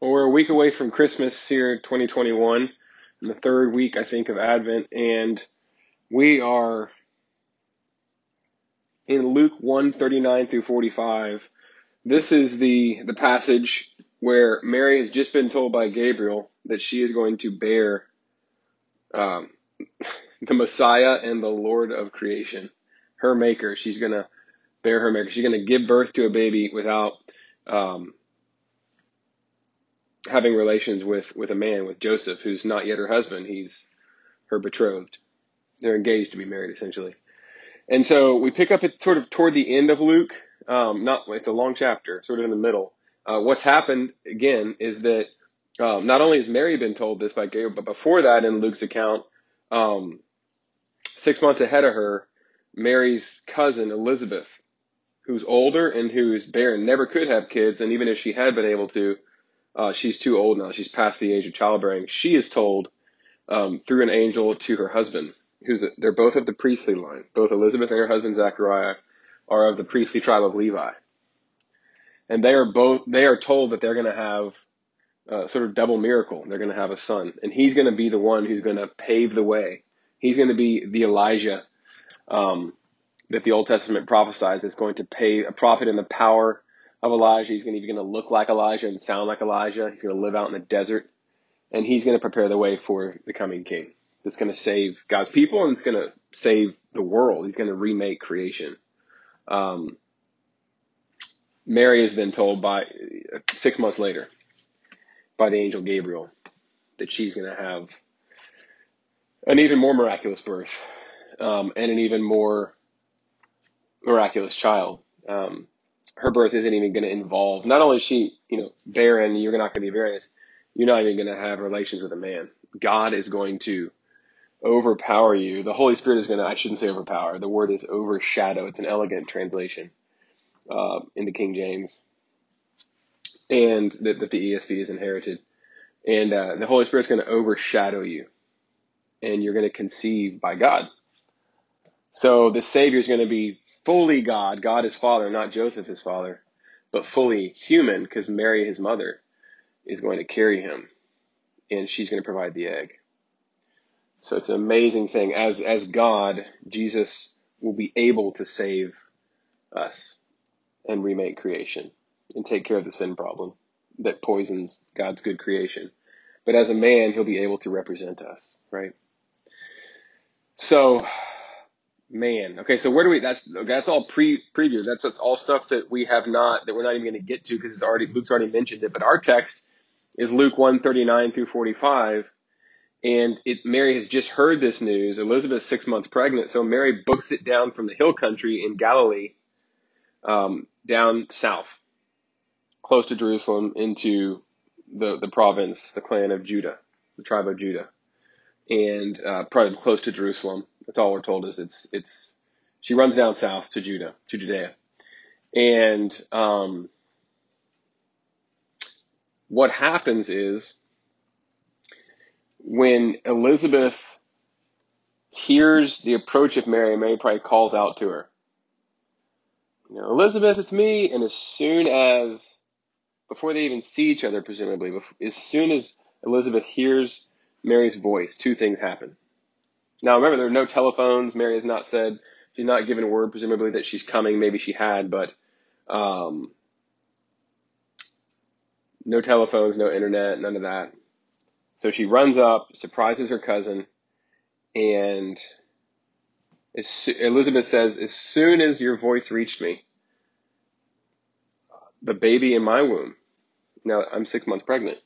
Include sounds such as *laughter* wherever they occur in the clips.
Well, we're a week away from Christmas here, 2021, the third week, I think, of Advent, and we are in Luke 1 39 through 45. This is the, the passage where Mary has just been told by Gabriel that she is going to bear um, *laughs* the Messiah and the Lord of creation, her maker. She's going to bear her maker. She's going to give birth to a baby without. Um, having relations with with a man with Joseph who's not yet her husband. He's her betrothed. They're engaged to be married essentially. And so we pick up it sort of toward the end of Luke um, not it's a long chapter sort of in the middle. Uh, what's happened again is that um, not only has Mary been told this by Gabriel but before that in Luke's account um, six months ahead of her Mary's cousin Elizabeth who's older and who's barren never could have kids and even if she had been able to uh, she's too old now. She's past the age of childbearing. She is told um, through an angel to her husband, who's a, they're both of the priestly line. Both Elizabeth and her husband Zachariah are of the priestly tribe of Levi, and they are both they are told that they're going to have sort of double miracle. They're going to have a son, and he's going to be the one who's going to pave the way. He's going to be the Elijah um, that the Old Testament prophesies that's going to pay a prophet in the power of Elijah. He's going to, going to look like Elijah and sound like Elijah. He's going to live out in the desert. And he's going to prepare the way for the coming king that's going to save God's people and it's going to save the world. He's going to remake creation. Um, Mary is then told by six months later by the angel Gabriel that she's going to have an even more miraculous birth um, and an even more miraculous child. Um, her birth isn't even going to involve, not only is she, you know, barren, you're not going to be barren, you're not even going to have relations with a man. God is going to overpower you. The Holy Spirit is going to, I shouldn't say overpower, the word is overshadow. It's an elegant translation uh, into King James. And that, that the ESV is inherited. And uh, the Holy Spirit's going to overshadow you. And you're going to conceive by God. So the Savior is going to be fully God, God his father, not Joseph his father, but fully human because Mary, his mother, is going to carry him and she's going to provide the egg. So it's an amazing thing. As, as God, Jesus will be able to save us and remake creation and take care of the sin problem that poisons God's good creation. But as a man, he'll be able to represent us, right? So Man, okay, so where do we? That's okay, that's all pre preview. That's, that's all stuff that we have not that we're not even going to get to because it's already Luke's already mentioned it. But our text is Luke one thirty nine through forty five, and it Mary has just heard this news. Elizabeth's six months pregnant, so Mary books it down from the hill country in Galilee, um, down south, close to Jerusalem, into the the province, the clan of Judah, the tribe of Judah, and uh, probably close to Jerusalem that's all we're told is it's it's she runs down south to Judah to Judea, and um, what happens is when Elizabeth hears the approach of Mary, Mary probably calls out to her. You know, Elizabeth, it's me. And as soon as, before they even see each other, presumably, as soon as Elizabeth hears Mary's voice, two things happen. Now remember, there are no telephones. Mary has not said, she's not given a word, presumably, that she's coming. Maybe she had, but um, no telephones, no internet, none of that. So she runs up, surprises her cousin, and Elizabeth says, As soon as your voice reached me, the baby in my womb, now I'm six months pregnant,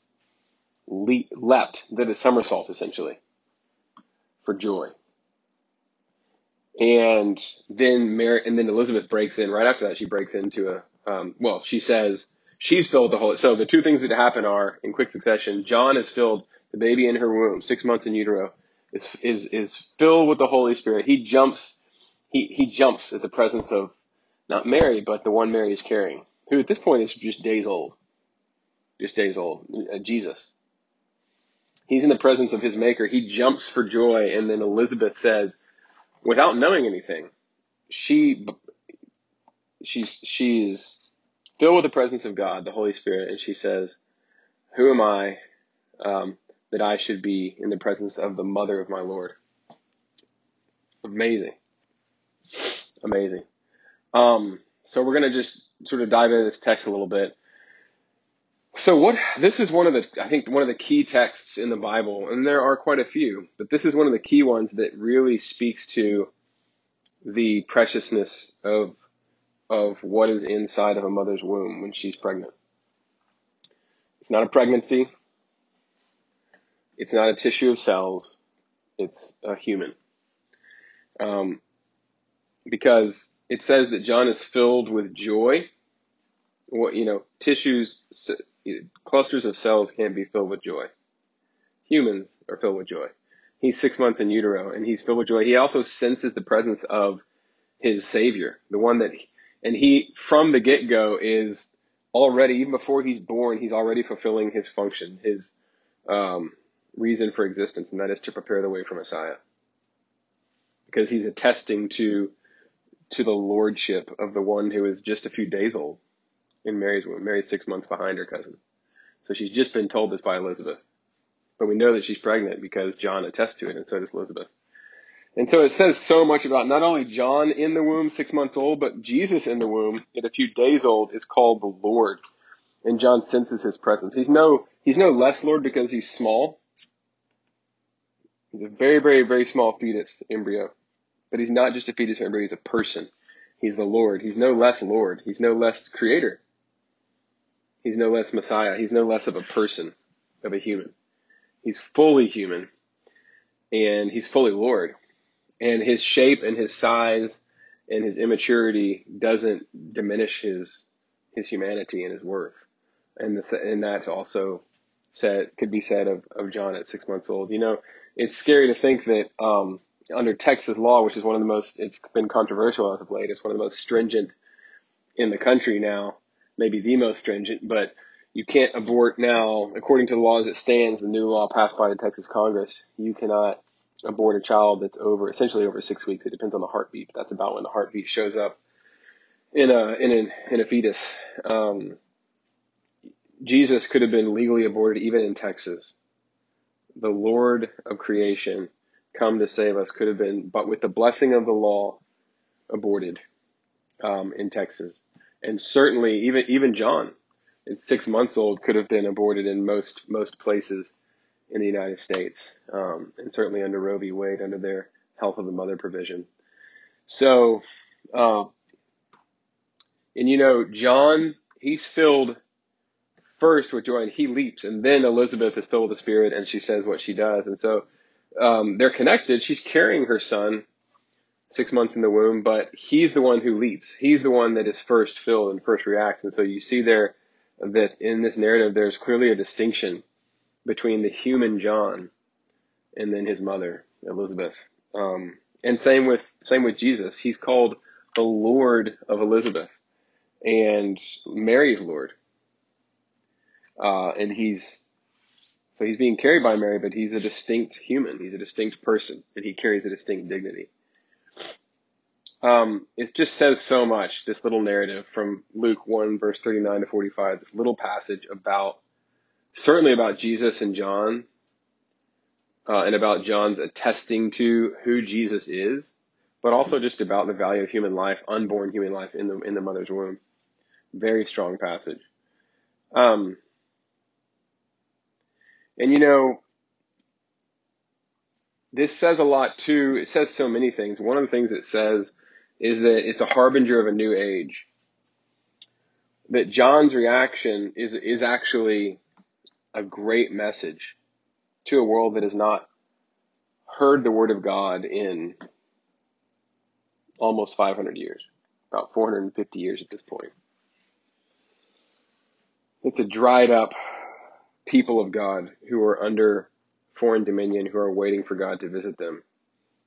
le- leapt, did a somersault essentially for joy. And then Mary, and then Elizabeth breaks in right after that. She breaks into a, um, well, she says she's filled the Holy. So the two things that happen are in quick succession. John is filled, the baby in her womb, six months in utero, is is is filled with the Holy Spirit. He jumps, he he jumps at the presence of not Mary, but the one Mary is carrying, who at this point is just days old, just days old, uh, Jesus he's in the presence of his maker. He jumps for joy. And then Elizabeth says, without knowing anything, she, she's, she's filled with the presence of God, the Holy Spirit. And she says, Who am I um, that I should be in the presence of the mother of my Lord? Amazing. Amazing. Um, so we're going to just sort of dive into this text a little bit. So what, this is one of the, I think one of the key texts in the Bible, and there are quite a few, but this is one of the key ones that really speaks to the preciousness of, of what is inside of a mother's womb when she's pregnant. It's not a pregnancy. It's not a tissue of cells. It's a human. Um, because it says that John is filled with joy. What, you know, tissues, clusters of cells can't be filled with joy. Humans are filled with joy. He's six months in utero and he's filled with joy. He also senses the presence of his savior, the one that, and he, from the get go is already, even before he's born, he's already fulfilling his function, his, um, reason for existence, and that is to prepare the way for Messiah. Because he's attesting to to the lordship of the one who is just a few days old in Mary's womb. Mary's six months behind her cousin. So she's just been told this by Elizabeth. But we know that she's pregnant because John attests to it, and so does Elizabeth. And so it says so much about not only John in the womb, six months old, but Jesus in the womb at a few days old is called the Lord. And John senses his presence. He's no, he's no less Lord because he's small. He's a very, very, very small fetus embryo. But he's not just a fetus member, he's a person. He's the Lord. He's no less Lord. He's no less creator. He's no less Messiah. He's no less of a person, of a human. He's fully human and he's fully Lord. And his shape and his size and his immaturity doesn't diminish his his humanity and his worth. And the, and that's also said could be said of, of John at six months old. You know, it's scary to think that um, under Texas law, which is one of the most, it's been controversial as of late. It's one of the most stringent in the country now, maybe the most stringent, but you can't abort now, according to the law as it stands, the new law passed by the Texas Congress, you cannot abort a child that's over, essentially over six weeks. It depends on the heartbeat. That's about when the heartbeat shows up in a, in a, in a fetus. Um, Jesus could have been legally aborted even in Texas. The Lord of creation come to save us could have been, but with the blessing of the law, aborted um, in Texas. And certainly, even even John, at six months old, could have been aborted in most most places in the United States, um, and certainly under Roe v. Wade, under their health of the mother provision. So, uh, and you know, John, he's filled first with joy, and he leaps, and then Elizabeth is filled with the Spirit, and she says what she does, and so um, they're connected. She's carrying her son six months in the womb, but he's the one who leaps. He's the one that is first filled and first reacts. And so you see there that in this narrative, there's clearly a distinction between the human John and then his mother, Elizabeth. Um, and same with, same with Jesus. He's called the Lord of Elizabeth and Mary's Lord. Uh, and he's, so he's being carried by Mary, but he's a distinct human. He's a distinct person, and he carries a distinct dignity. Um, it just says so much, this little narrative from Luke 1, verse 39 to 45, this little passage about, certainly about Jesus and John, uh, and about John's attesting to who Jesus is, but also just about the value of human life, unborn human life in the, in the mother's womb. Very strong passage. Um, and you know, this says a lot too. It says so many things. One of the things it says is that it's a harbinger of a new age. That John's reaction is, is actually a great message to a world that has not heard the word of God in almost 500 years, about 450 years at this point. It's a dried up people of God who are under foreign dominion who are waiting for God to visit them.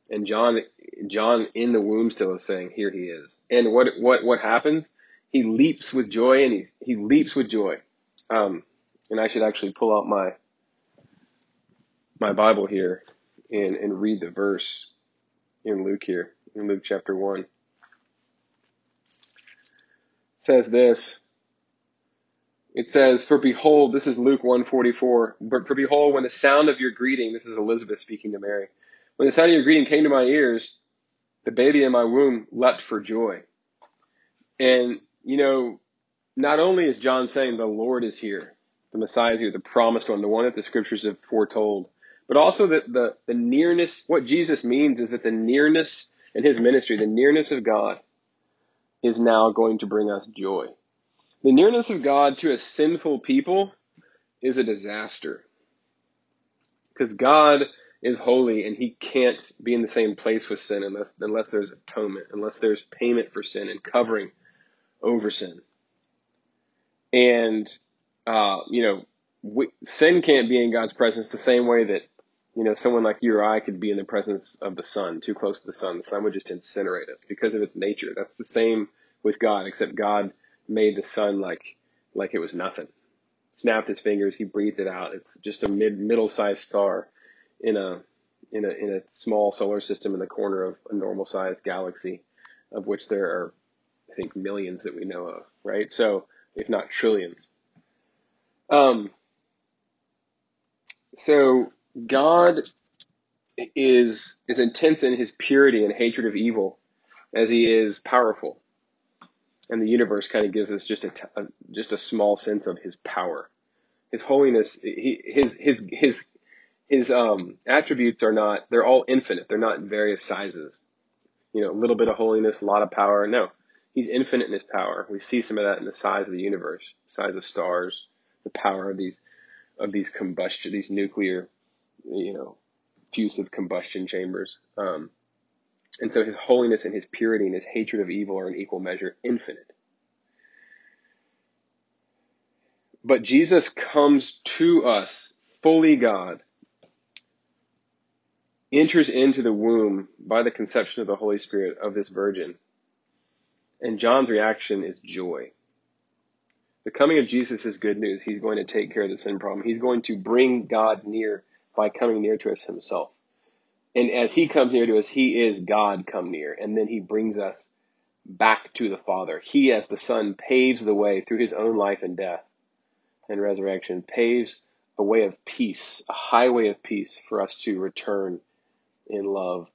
And John, John in the womb still is saying, here he is. And what, what, what happens? He leaps with joy and he, he leaps with joy. Um, and I should actually pull out my, my Bible here and, and read the verse in Luke here, in Luke chapter 1. It says this, It says, For behold, this is Luke 144, but for behold, when the sound of your greeting, this is Elizabeth speaking to Mary, when the sound of your greeting came to my ears, the baby in my womb leapt for joy. And, you know, not only is John saying the Lord is here, the Messiah is here, the promised one, the one that the scriptures have foretold, but also that the, the nearness, what Jesus means is that the nearness in his ministry, the nearness of God, is now going to bring us joy. The nearness of God to a sinful people is a disaster. Because God is holy and he can't be in the same place with sin unless, unless there's atonement, unless there's payment for sin and covering over sin. And, uh, you know, we, sin can't be in God's presence the same way that, you know, someone like you or I could be in the presence of the sun, too close to the sun. The sun would just incinerate us because of its nature. That's the same with God, except God made the sun like, like it was nothing. Snapped his fingers, he breathed it out. It's just a mid, middle-sized star in a, in a, in a small solar system in the corner of a normal sized galaxy, of which there are, I think, millions that we know of, right? So, if not trillions. Um, so God is is intense in his purity and hatred of evil, as he is powerful, and the universe kind of gives us just a, a just a small sense of his power, his holiness, he, his his his his um, attributes are not they're all infinite. They're not various sizes. You know, a little bit of holiness, a lot of power. No, He's infinite in his power. We see some of that in the size of the universe, size of stars, the power of these of these combustion, these nuclear, you know, fusive combustion chambers. Um, and so his holiness and his purity and his hatred of evil are in equal measure infinite. But Jesus comes to us fully God, enters into the womb by the conception of the Holy Spirit of this virgin, and John's reaction is joy. The coming of Jesus is good news. He's going to take care of the sin problem. He's going to bring God near by coming near to us himself. And as he comes near to us, he is God come near. And then he brings us back to the Father. He, as the Son, paves the way through his own life and death and resurrection, paves a way of peace, a highway of peace for us to return in love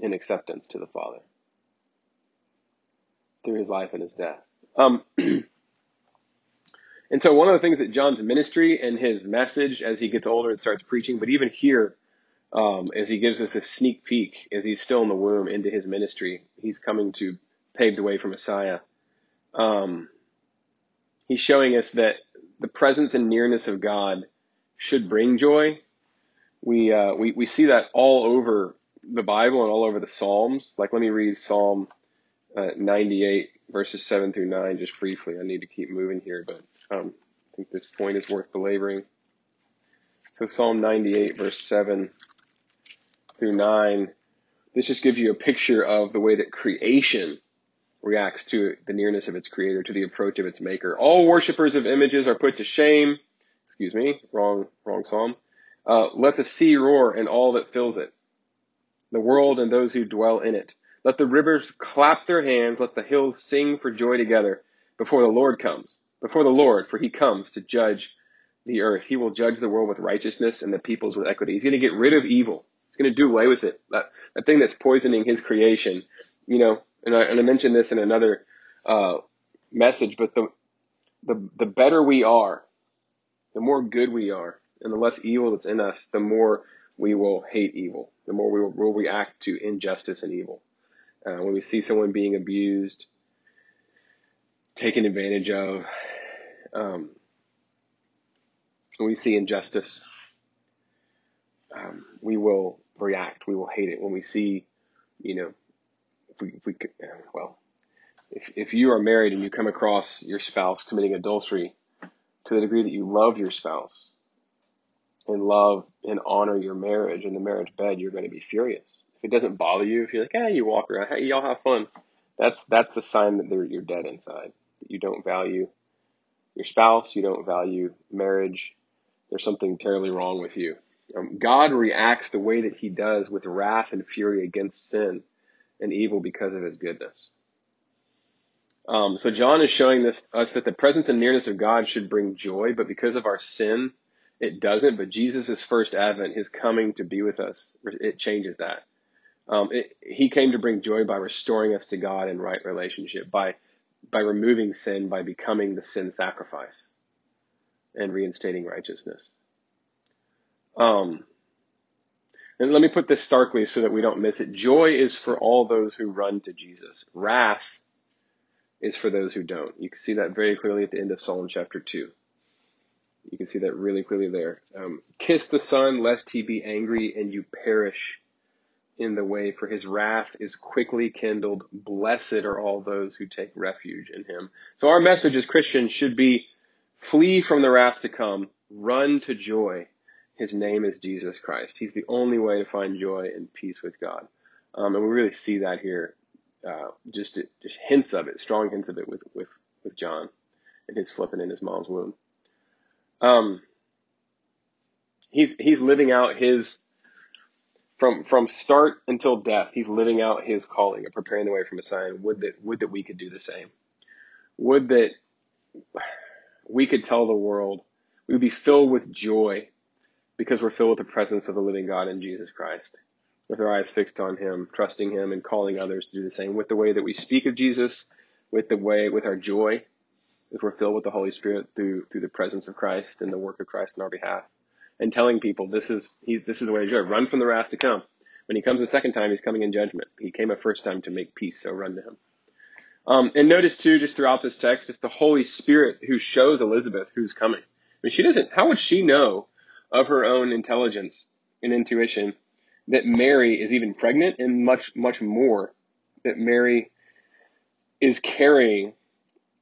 and acceptance to the Father through his life and his death. Um, *clears throat* and so one of the things that John's ministry and his message as he gets older and starts preaching, but even here, um, as he gives us a sneak peek as he's still in the womb into his ministry, he's coming to pave the way for Messiah. Um, he's showing us that the presence and nearness of God should bring joy. We, uh, we, we see that all over the Bible and all over the Psalms. Like, let me read Psalm uh, 98 verses 7 through 9 just briefly. I need to keep moving here, but um, I think this point is worth belaboring. So Psalm 98 verse 7 through 9, this just gives you a picture of the way that creation reacts to the nearness of its creator, to the approach of its maker. All worshippers of images are put to shame. Excuse me, wrong, wrong psalm. Uh, let the sea roar and all that fills it, the world and those who dwell in it. Let the rivers clap their hands, let the hills sing for joy together before the Lord comes, before the Lord, for he comes to judge the earth. He will judge the world with righteousness and the peoples with equity. He's going to get rid of evil. He's going to do away with it. That, that thing that's poisoning his creation, you know, and I, and I mentioned this in another, uh, message, but the, the, the better we are, the more good we are, and the less evil that's in us, the more we will hate evil, the more we will, will react to injustice and evil uh, when we see someone being abused, taken advantage of, um, when we see injustice, um, we will react. We will hate it. When we see, you know, if we, if we well, if, if you are married and you come across your spouse committing adultery to the degree that you love your spouse and love and honor your marriage and the marriage bed, you're going to be furious If it doesn't bother you, if you're like, hey, you walk around, hey, y'all have fun, that's that's the sign that you're dead inside. That you don't value your spouse, you don't value marriage. There's something terribly wrong with you. Um, God reacts the way that He does with wrath and fury against sin and evil because of His goodness. Um, so John is showing this us that the presence and nearness of God should bring joy, but because of our sin, it doesn't. But Jesus' first advent, his coming to be with us, it changes that. Um, it, he came to bring joy by restoring us to God in right relationship, by by removing sin, by becoming the sin sacrifice, and reinstating righteousness. Um, and let me put this starkly so that we don't miss it. Joy is for all those who run to Jesus. Wrath is for those who don't. You can see that very clearly at the end of Psalm chapter 2. You can see that really clearly there. Um, Kiss the Son, lest he be angry and you perish in the way, for his wrath is quickly kindled. Blessed are all those who take refuge in him. So our message as Christians should be flee from the wrath to come, run to joy. His name is Jesus Christ. He's the only way to find joy and peace with God. Um, and we really see that here uh, just just hints of it, strong hints of it with with with John and his flipping in his mom's womb. Um, he's he's living out his from from start until death. He's living out his calling of preparing the way for Messiah. would that would that we could do the same. Would that we could tell the world we would be filled with joy because we're filled with the presence of the living God in Jesus Christ with our eyes fixed on Him, trusting Him, and calling others to do the same with the way that we speak of Jesus, with the way, with our joy, if we're filled with the Holy Spirit through through the presence of Christ and the work of Christ on our behalf, and telling people this is He's this is the way to it. Run from the wrath to come. When He comes the second time, He's coming in judgment. He came a first time to make peace, so run to Him. Um, and notice too, just throughout this text, it's the Holy Spirit who shows Elizabeth who's coming. I mean, she doesn't. How would she know of her own intelligence and intuition that Mary is even pregnant and much, much more that Mary is carrying,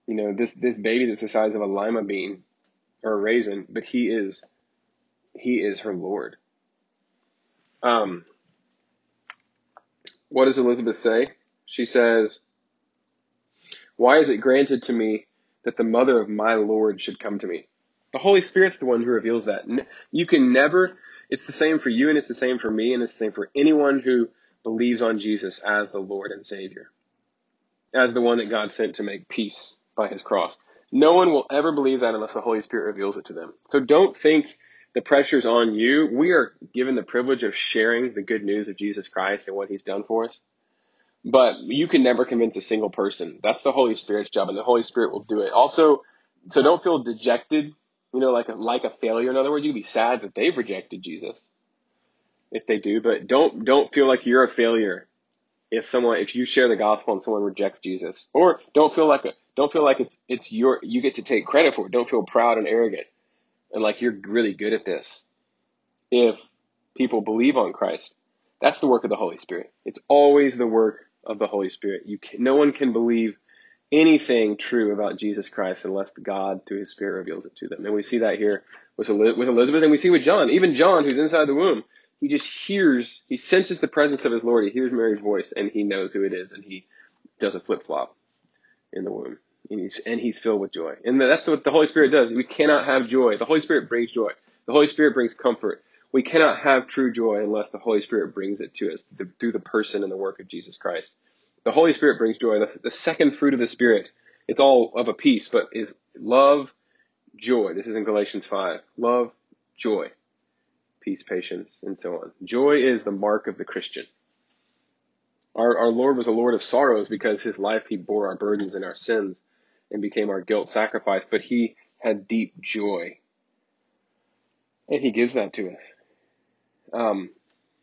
you know, this, this baby that's the size of a lima bean or a raisin, but he is, he is her Lord. Um, what does Elizabeth say? She says, why is it granted to me that the mother of my Lord should come to me? The Holy Spirit's the one who reveals that. You can never it's the same for you and it's the same for me and it's the same for anyone who believes on Jesus as the Lord and Savior, as the one that God sent to make peace by his cross. No one will ever believe that unless the Holy Spirit reveals it to them. So don't think the pressure's on you. We are given the privilege of sharing the good news of Jesus Christ and what he's done for us. But you can never convince a single person. That's the Holy Spirit's job and the Holy Spirit will do it. Also, so don't feel dejected you know, like a, like a failure. In other words, you'd be sad that they've rejected Jesus if they do, but don't, don't feel like you're a failure if someone, if you share the gospel and someone rejects Jesus, or don't feel like a, don't feel like it's, it's your, you get to take credit for it. Don't feel proud and arrogant and like you're really good at this. If people believe on Christ, that's the work of the Holy Spirit. It's always the work of the Holy Spirit. You can, no one can believe anything true about Jesus Christ unless God, through his Spirit, reveals it to them. And we see that here with, Elizabeth, and we see with John. Even John, who's inside the womb, he just hears, he senses the presence of his Lord. He hears Mary's voice, and he knows who it is, and he does a flip flop in the womb. And he's, and he's filled with joy. And that's what the Holy Spirit does. We cannot have joy. The Holy Spirit brings joy. The Holy Spirit brings comfort. We cannot have true joy unless the Holy Spirit brings it to us through the person and the work of Jesus Christ. The Holy Spirit brings joy. The, the second fruit of the Spirit, it's all of a piece, but is love, joy. This is in Galatians 5. Love, joy, peace, patience, and so on. Joy is the mark of the Christian. Our, our Lord was a Lord of sorrows because his life he bore our burdens and our sins and became our guilt sacrifice, but he had deep joy. And he gives that to us. Um,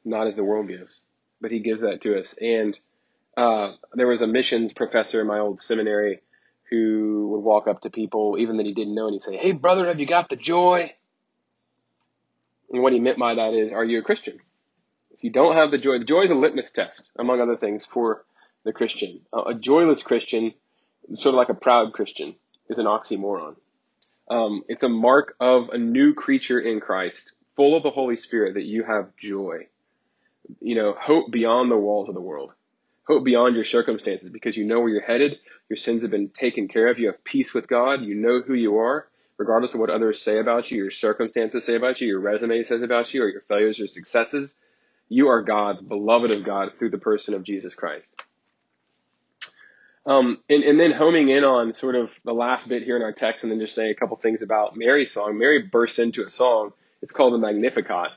not as the world gives, but he gives that to us. And uh, there was a missions professor in my old seminary who would walk up to people, even that he didn't know, and he'd say, Hey, brother, have you got the joy? And what he meant by that is, Are you a Christian? If you don't have the joy, the joy is a litmus test, among other things, for the Christian. Uh, a joyless Christian, sort of like a proud Christian, is an oxymoron. Um, it's a mark of a new creature in Christ, full of the Holy Spirit, that you have joy. You know, hope beyond the walls of the world hope beyond your circumstances because you know where you're headed. Your sins have been taken care of. You have peace with God. You know who you are, regardless of what others say about you, your circumstances say about you, your resume says about you, or your failures or successes. You are God's, beloved of God, through the person of Jesus Christ. Um, and, and then homing in on sort of the last bit here in our text and then just saying a couple things about Mary's song. Mary bursts into a song. It's called the Magnificat,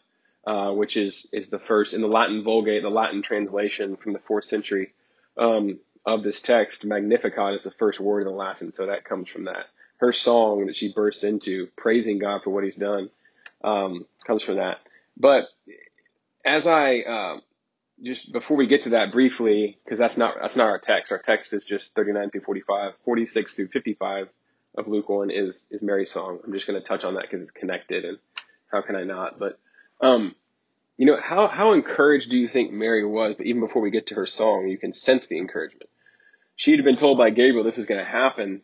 uh, which is, is the first in the Latin Vulgate, the Latin translation from the fourth century, um, of this text. Magnificat is the first word in the Latin. So that comes from that. Her song that she bursts into praising God for what he's done, um, comes from that. But as I, uh, just before we get to that briefly, because that's not that's not our text. Our text is just 39 through 45, 46 through 55 of Luke 1 is is Mary's song. I'm just going to touch on that because it's connected, and how can I not? But um, you know, how how encouraged do you think Mary was? But even before we get to her song, you can sense the encouragement. She'd been told by Gabriel this is going to happen.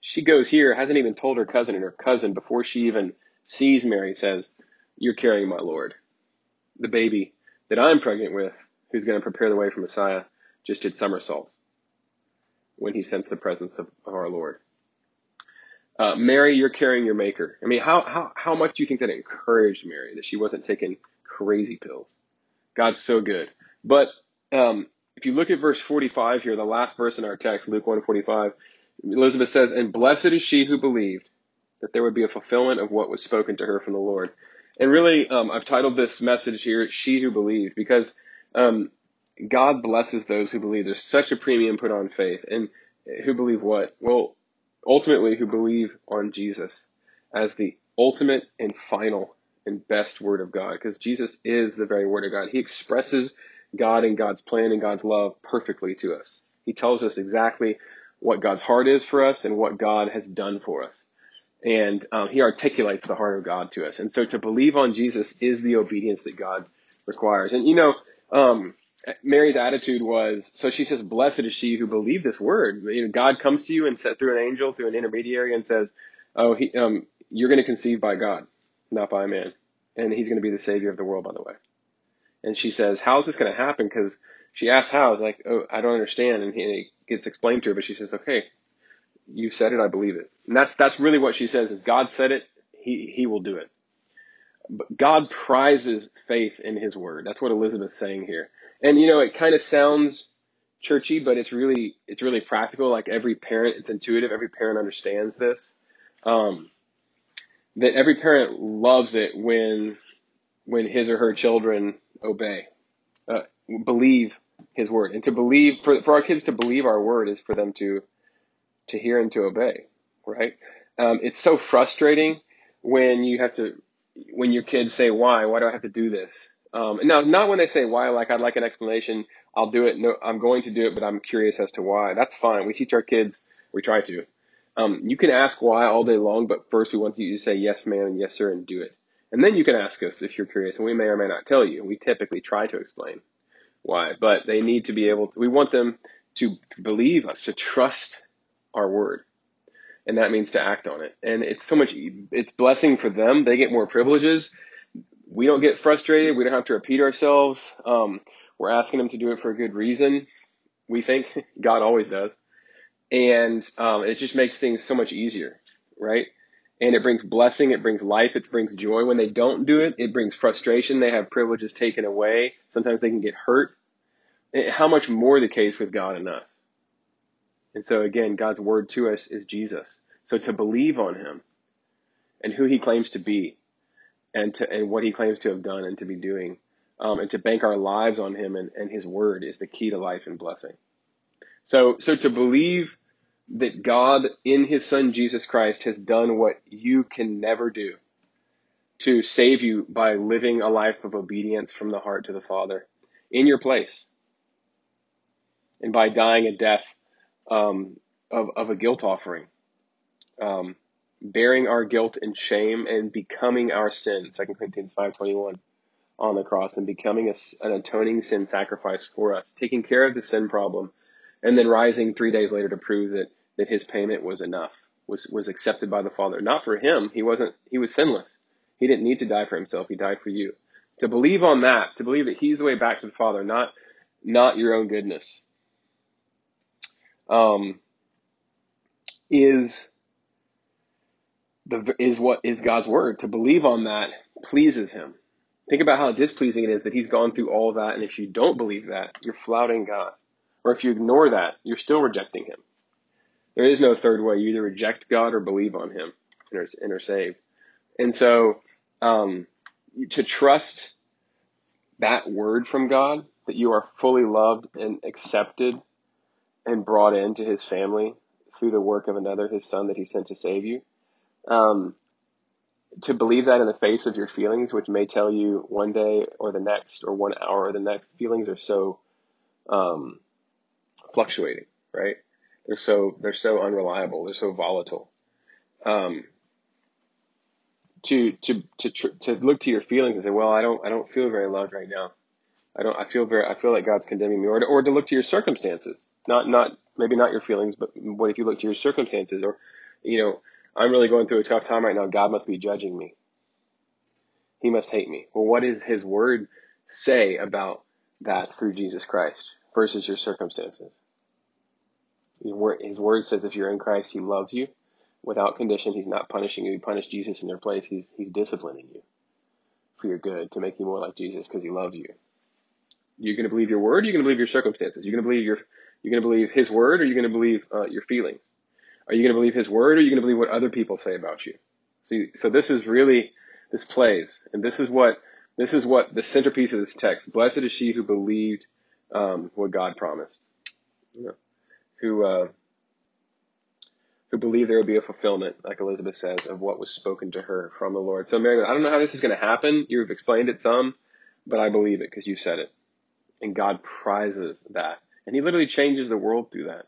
She goes here, hasn't even told her cousin, and her cousin before she even sees Mary says, "You're carrying my Lord." The baby that I'm pregnant with, who's going to prepare the way for Messiah, just did somersaults when he sensed the presence of, of our Lord. Uh, Mary, you're carrying your maker. I mean, how, how, how much do you think that encouraged Mary that she wasn't taking crazy pills? God's so good. But, um, if you look at verse 45 here, the last verse in our text, Luke 145, Elizabeth says, and blessed is she who believed that there would be a fulfillment of what was spoken to her from the Lord. And really, um, I've titled this message here, She Who Believed, because um, God blesses those who believe. There's such a premium put on faith. And who believe what? Well, ultimately, who believe on Jesus as the ultimate and final and best word of God, because Jesus is the very word of God. He expresses God and God's plan and God's love perfectly to us. He tells us exactly what God's heart is for us and what God has done for us and um, he articulates the heart of God to us. And so to believe on Jesus is the obedience that God requires. And you know, um, Mary's attitude was so she says, "Blessed is she who believed this word." You know, God comes to you and said through an angel, through an intermediary, and says, "Oh, he, um, you're going to conceive by God, not by man, and He's going to be the Savior of the world." By the way, and she says, "How is this going to happen?" Because she asks how. It's like, "Oh, I don't understand," and he gets explained to her, but she says, "Okay, you said it, I believe it. And that's, that's really what she says is God said it, he, he will do it. But God prizes faith in his word. That's what Elizabeth's saying here. And you know, it kind of sounds churchy, but it's really, it's really practical. Like every parent, it's intuitive. Every parent understands this. Um, that every parent loves it when, when his or her children obey, uh, believe his word. And to believe, for, for our kids to believe our word is for them to to hear and to obey, right? Um, it's so frustrating when you have to, when your kids say, why, why do I have to do this? Um, now, not when they say why, like I'd like an explanation. I'll do it. No, I'm going to do it, but I'm curious as to why. That's fine. We teach our kids. We try to. Um, you can ask why all day long, but first we want you to say yes, ma'am, and yes, sir, and do it. And then you can ask us if you're curious, and we may or may not tell you. We typically try to explain why, but they need to be able to, we want them to believe us, to trust our word. And that means to act on it. And it's so much, it's blessing for them. They get more privileges. We don't get frustrated. We don't have to repeat ourselves. Um, we're asking them to do it for a good reason. We think *laughs* God always does. And, um, it just makes things so much easier, right? And it brings blessing. It brings life. It brings joy. When they don't do it, it brings frustration. They have privileges taken away. Sometimes they can get hurt. How much more the case with God and us? And so again, God's word to us is Jesus. So to believe on him and who he claims to be and to, and what he claims to have done and to be doing, um, and to bank our lives on him and, and his word is the key to life and blessing. So, so to believe that God in his son Jesus Christ has done what you can never do to save you by living a life of obedience from the heart to the Father in your place and by dying a death um, of, of a guilt offering, um, bearing our guilt and shame and becoming our sin, 2 Corinthians 5.21 on the cross and becoming a, an atoning sin sacrifice for us, taking care of the sin problem, and then rising three days later to prove that, that his payment was enough, was, was accepted by the Father. Not for him. He wasn't, he was sinless. He didn't need to die for himself. He died for you. To believe on that, to believe that he's the way back to the Father, not, not your own goodness, um, is the is what is God's word. To believe on that pleases Him. Think about how displeasing it is that He's gone through all that, and if you don't believe that, you're flouting God, or if you ignore that, you're still rejecting him. There is no third way. You either reject God or believe on him and are, and are saved. And so, um, to trust that word from God, that you are fully loved and accepted and brought into his family through the work of another, his son that he sent to save you. Um, to believe that in the face of your feelings, which may tell you one day or the next or one hour or the next, feelings are so um, fluctuating, right? They're so they're so unreliable. They're so volatile. Um, to to to to look to your feelings and say, well, I don't I don't feel very loved right now. I don't. I feel very. I feel like God's condemning me, or to, or to look to your circumstances, not not maybe not your feelings, but what if you look to your circumstances, or you know, I'm really going through a tough time right now. God must be judging me. He must hate me. Well, what does His Word say about that through Jesus Christ versus your circumstances? His Word, says, if you're in Christ, He loves you without condition. He's not punishing you. He punished Jesus in their place. He's He's disciplining you for your good to make you more like Jesus because He loves you. You're going to believe your word. You're going to believe your circumstances. You're going to believe your. You're going to believe His word, or you're going to believe uh, your feelings. Are you going to believe His word, or are you going to believe what other people say about you? See, so this is really this plays, and this is what this is what the centerpiece of this text. Blessed is she who believed um, what God promised. You know, who uh, who believed there would be a fulfillment, like Elizabeth says, of what was spoken to her from the Lord. So, Mary, I don't know how this is going to happen. You've explained it some, but I believe it because you said it. And God prizes that. And he literally changes the world through that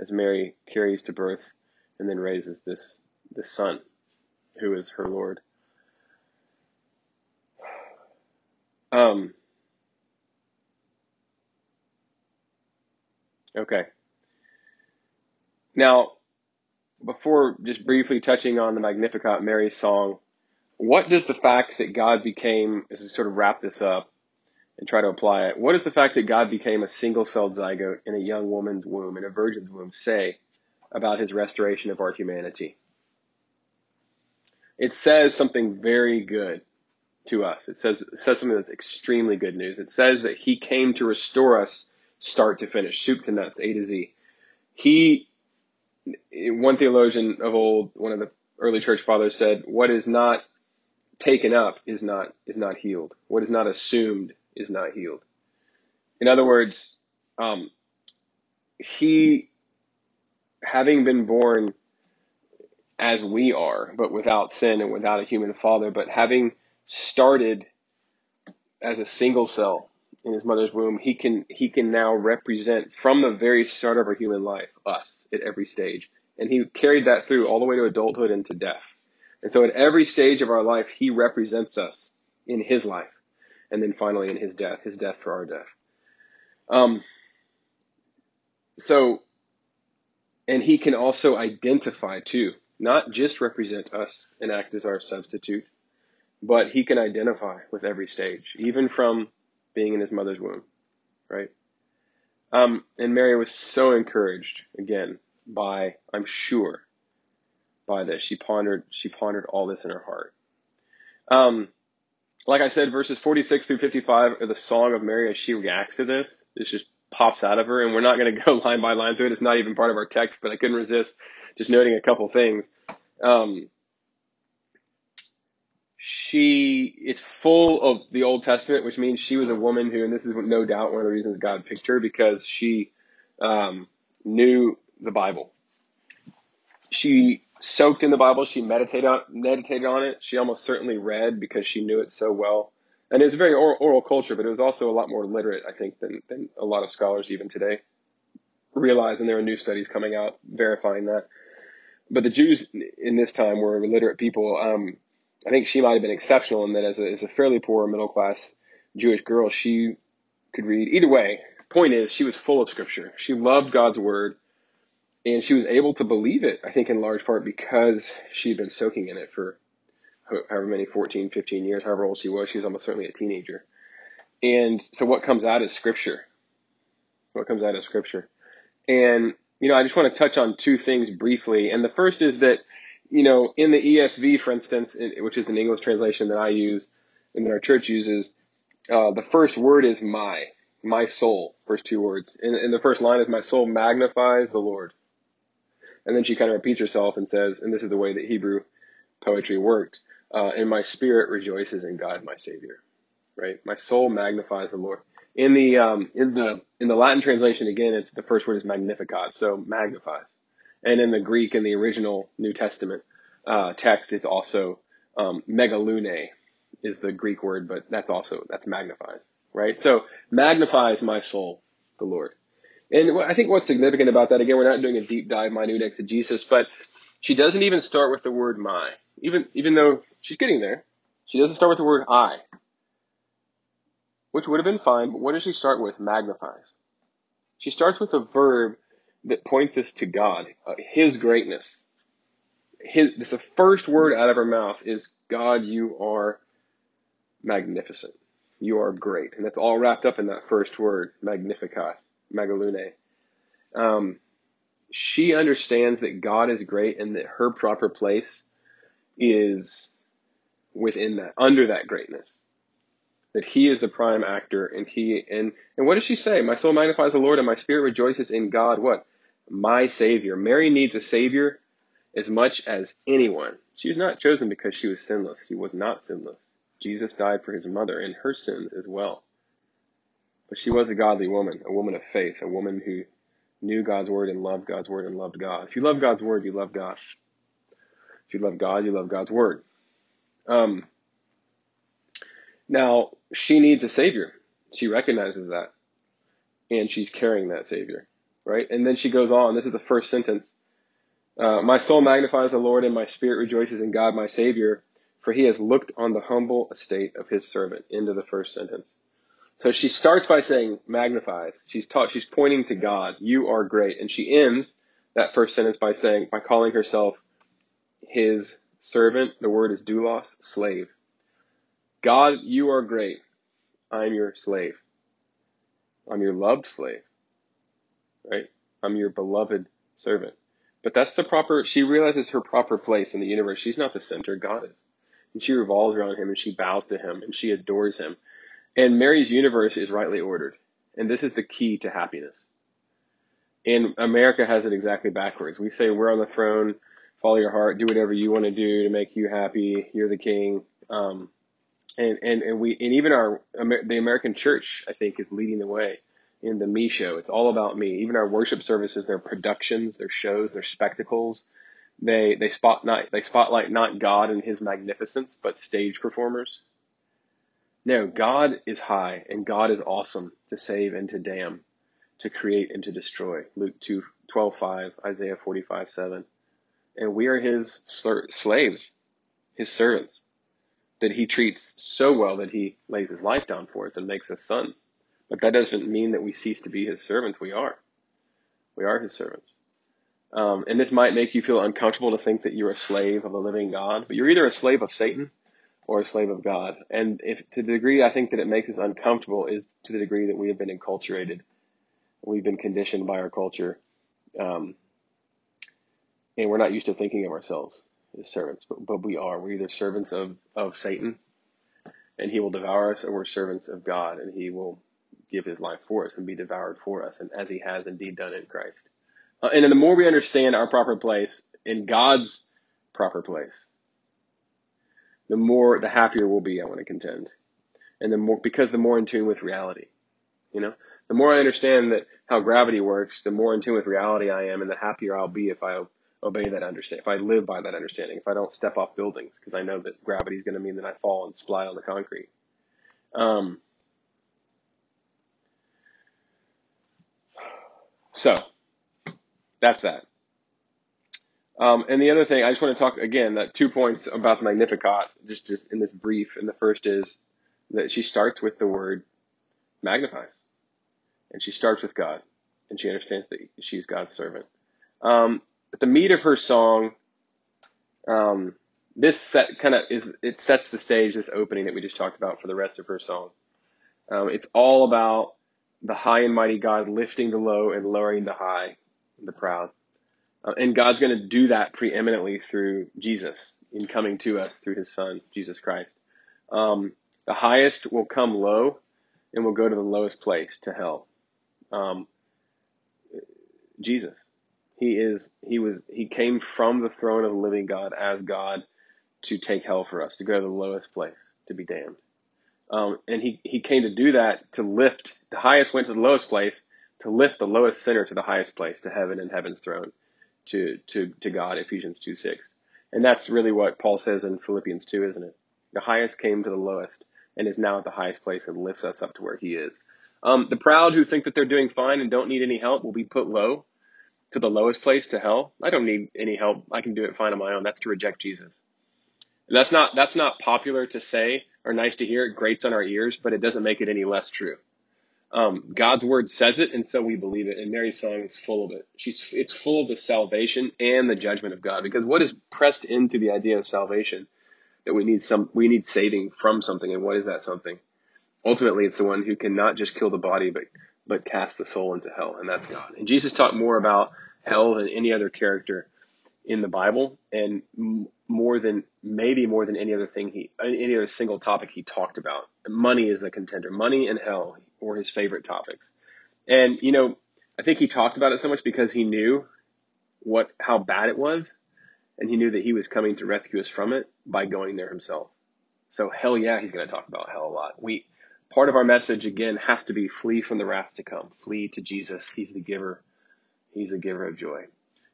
as Mary carries to birth and then raises this, this son who is her Lord. Um, okay. Now, before just briefly touching on the Magnificat Mary song, what does the fact that God became, as we sort of wrap this up, and try to apply it. What does the fact that God became a single celled zygote in a young woman's womb, in a virgin's womb, say about his restoration of our humanity? It says something very good to us. It says, it says something that's extremely good news. It says that he came to restore us start to finish, soup to nuts, A to Z. He, one theologian of old, one of the early church fathers said, what is not taken up is not, is not healed. What is not assumed is not healed. In other words, um, he, having been born as we are, but without sin and without a human father, but having started as a single cell in his mother's womb, he can he can now represent from the very start of our human life us at every stage, and he carried that through all the way to adulthood and to death. And so, at every stage of our life, he represents us in his life and then finally in his death, his death for our death. Um, so, and he can also identify too, not just represent us and act as our substitute, but he can identify with every stage, even from being in his mother's womb, right? Um, and Mary was so encouraged again by, I'm sure, by this. She pondered, she pondered all this in her heart. Um, like I said, verses 46 through 55 are the song of Mary as she reacts to this. This just pops out of her, and we're not going *laughs* to go line by line through it. It's not even part of our text, but I couldn't resist just noting a couple things. Um, she, it's full of the Old Testament, which means she was a woman who, and this is no doubt one of the reasons God picked her, because she um, knew the Bible. She soaked in the Bible. She meditated on, meditated on it. She almost certainly read because she knew it so well. And it was a very oral, oral culture, but it was also a lot more literate, I think, than, than a lot of scholars even today realize. And there are new studies coming out verifying that. But the Jews in this time were literate people. Um, I think she might have been exceptional in that as a, as a fairly poor middle class Jewish girl, she could read. Either way, point is, she was full of scripture. She loved God's word and she was able to believe it, I think in large part because she'd been soaking in it for however many, 14, 15 years, however old she was. She was almost certainly a teenager. And so what comes out is scripture. What comes out is scripture. And, you know, I just want to touch on two things briefly. And the first is that, you know, in the ESV, for instance, which is an English translation that I use and that our church uses, uh, the first word is my. my soul, first two words. In, in the first line is, my soul magnifies the Lord. And then she kind of repeats herself and says, and this is the way that Hebrew poetry worked, uh, and my spirit rejoices in God, my Savior. Right? My soul magnifies the Lord. In the, um, in the, in the Latin translation, again, it's the first word is magnificat, so magnifies. And in the Greek, in the original New Testament, uh, text, it's also, um, megalune is the Greek word, but that's also, that's magnifies right? So magnifies my soul, the Lord. And I think what's significant about that, again, we're not doing a deep dive minute exegesis, but she doesn't even start with the word my, even, even though she's getting there. She doesn't start with the word I, which would have been fine, but what does she start with? Magnifies. She starts with a verb that points us to God, uh, His greatness. His, this the first word out of her mouth is, God, you are magnificent. You are great. And that's all wrapped up in that first word, Magnificat, Megalune. Um, she understands that God is great and that her proper place is within that, under that greatness. That he is the prime actor and he, and, and what does she say? My soul magnifies the Lord and my spirit rejoices in God. What? My savior. Mary needs a savior as much as anyone. She was not chosen because she was sinless. She was not sinless. Jesus died for his mother and her sins as well. But she was a godly woman, a woman of faith, a woman who knew God's word and loved God's word and loved God. If you love God's word, you love God. If you love God, you love God's word. Um, now, she needs a savior. She recognizes that. And she's carrying that savior, right? And then she goes on. This is the first sentence. Uh, my soul magnifies the Lord and my spirit rejoices in God, my savior for he has looked on the humble estate of his servant. Into the first sentence. So she starts by saying magnifies. She's taught, she's pointing to God. You are great. And she ends that first sentence by saying, by calling herself his servant. The word is doulos, slave. God, you are great. I'm your slave. I'm your loved slave. Right? I'm your beloved servant. But that's the proper, she realizes her proper place in the universe. She's not the center, God is and she revolves around him and she bows to him and she adores him. And Mary's universe is rightly ordered. And this is the key to happiness. And America has it exactly backwards. We say we're on the throne, follow your heart, do whatever you want to do to make you happy. You're the king. Um, and, and, and we, and even our, the American church, I think, is leading the way in the me show. It's all about me. Even our worship services, their productions, their shows, their spectacles, they they spot not they spotlight not God and His magnificence, but stage performers. No, God is high and God is awesome to save and to damn, to create and to destroy. Luke 2, 12, 5, Isaiah 45, 7. And we are His slaves, His servants, that He treats so well that He lays His life down for us and makes us sons. But that doesn't mean that we cease to be His servants. We are. We are His servants. Um, and this might make you feel uncomfortable to think that you're a slave of a living God, but you're either a slave of Satan or a slave of God. And if to the degree I think that it makes us uncomfortable is to the degree that we have been enculturated, we've been conditioned by our culture, um, and we're not used to thinking of ourselves as servants, but, but we are. We're either servants of, of Satan, and he will devour us, or we're servants of God, and he will give his life for us and be devoured for us, and as he has indeed done in Christ. Uh, and the more we understand our proper place in God's proper place, the more, the happier we'll be, I want to contend. And the more, because the more in tune with reality, you know, the more I understand that how gravity works, the more in tune with reality I am and the happier I'll be if I obey that understanding, if I live by that understanding, if I don't step off buildings, because I know that gravity is going to mean that I fall and splat on the concrete. Um, so, that's that. Um, and the other thing, I just want to talk again, that two points about the Magnificat, just, just in this brief. And the first is that she starts with the word magnifies. And she starts with God. And she understands that she's God's servant. Um, but the meat of her song, um, this set kind of is, it sets the stage, this opening that we just talked about for the rest of her song. Um, it's all about the high and mighty God lifting the low and lowering the high the proud. Uh, and God's going to do that preeminently through Jesus in coming to us through his son, Jesus Christ. Um, the highest will come low and will go to the lowest place, to hell. Um, Jesus. He is, he was, he came from the throne of the living God as God to take hell for us, to go to the lowest place, to be damned. Um, and he, he came to do that to lift the highest went to the lowest place, to lift the lowest sinner to the highest place, to heaven and heaven's throne, to, to, to God, Ephesians 2 6. And that's really what Paul says in Philippians 2, isn't it? The highest came to the lowest and is now at the highest place and lifts us up to where he is. Um, the proud who think that they're doing fine and don't need any help will be put low to the lowest place to hell. I don't need any help. I can do it fine on my own. That's to reject Jesus. And that's not, that's not popular to say or nice to hear. It grates on our ears, but it doesn't make it any less true. Um, God's word says it, and so we believe it. And Mary's song is full of it. She's, it's full of the salvation and the judgment of God. Because what is pressed into the idea of salvation? That we need some, we need saving from something. And what is that something? Ultimately, it's the one who can not just kill the body, but, but cast the soul into hell. And that's God. And Jesus talked more about hell than any other character in the Bible, and more than maybe more than any other thing he any other single topic he talked about. Money is the contender. Money and hell were his favorite topics, and you know I think he talked about it so much because he knew what how bad it was, and he knew that he was coming to rescue us from it by going there himself. So hell yeah, he's going to talk about hell a lot. We part of our message again has to be flee from the wrath to come. Flee to Jesus. He's the giver. He's the giver of joy.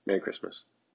Merry Christmas.